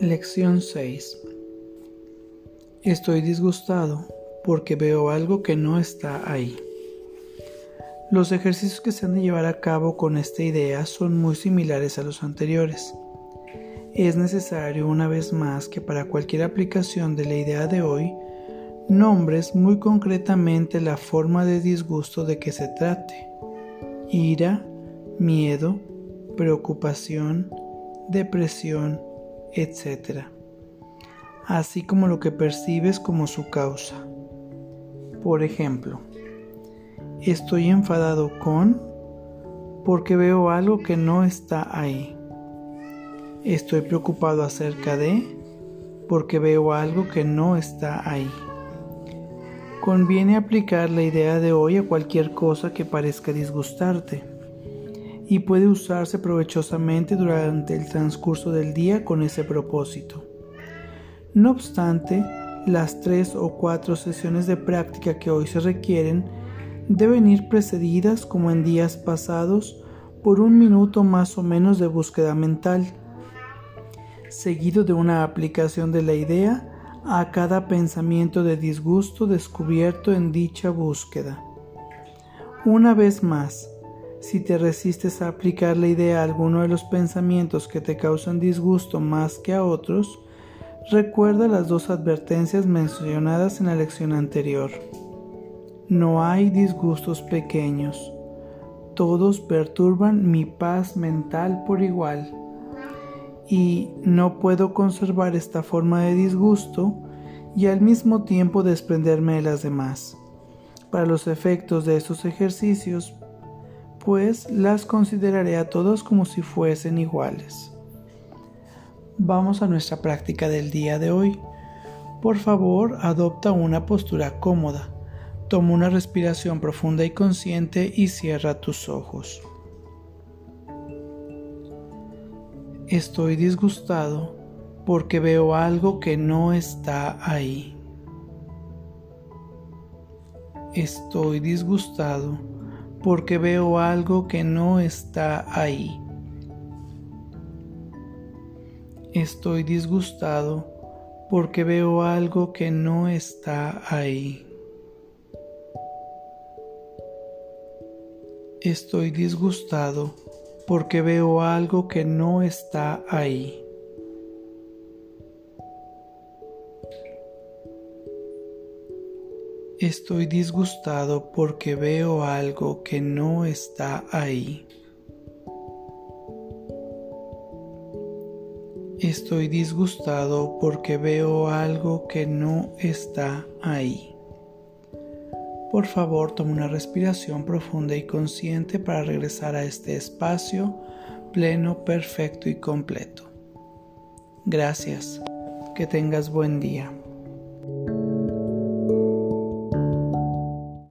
Lección 6 Estoy disgustado porque veo algo que no está ahí. Los ejercicios que se han de llevar a cabo con esta idea son muy similares a los anteriores. Es necesario una vez más que para cualquier aplicación de la idea de hoy nombres muy concretamente la forma de disgusto de que se trate. Ira, miedo, preocupación, depresión, etc. Así como lo que percibes como su causa. Por ejemplo, estoy enfadado con porque veo algo que no está ahí. Estoy preocupado acerca de porque veo algo que no está ahí. Conviene aplicar la idea de hoy a cualquier cosa que parezca disgustarte y puede usarse provechosamente durante el transcurso del día con ese propósito. No obstante, las tres o cuatro sesiones de práctica que hoy se requieren deben ir precedidas, como en días pasados, por un minuto más o menos de búsqueda mental, seguido de una aplicación de la idea a cada pensamiento de disgusto descubierto en dicha búsqueda. Una vez más, si te resistes a aplicar la idea a alguno de los pensamientos que te causan disgusto más que a otros, recuerda las dos advertencias mencionadas en la lección anterior. No hay disgustos pequeños. Todos perturban mi paz mental por igual. Y no puedo conservar esta forma de disgusto y al mismo tiempo desprenderme de las demás. Para los efectos de estos ejercicios pues las consideraré a todos como si fuesen iguales. Vamos a nuestra práctica del día de hoy. Por favor, adopta una postura cómoda. Toma una respiración profunda y consciente y cierra tus ojos. Estoy disgustado porque veo algo que no está ahí. Estoy disgustado porque veo algo que no está ahí. Estoy disgustado porque veo algo que no está ahí. Estoy disgustado porque veo algo que no está ahí. Estoy disgustado porque veo algo que no está ahí. Estoy disgustado porque veo algo que no está ahí. Por favor, toma una respiración profunda y consciente para regresar a este espacio pleno, perfecto y completo. Gracias. Que tengas buen día.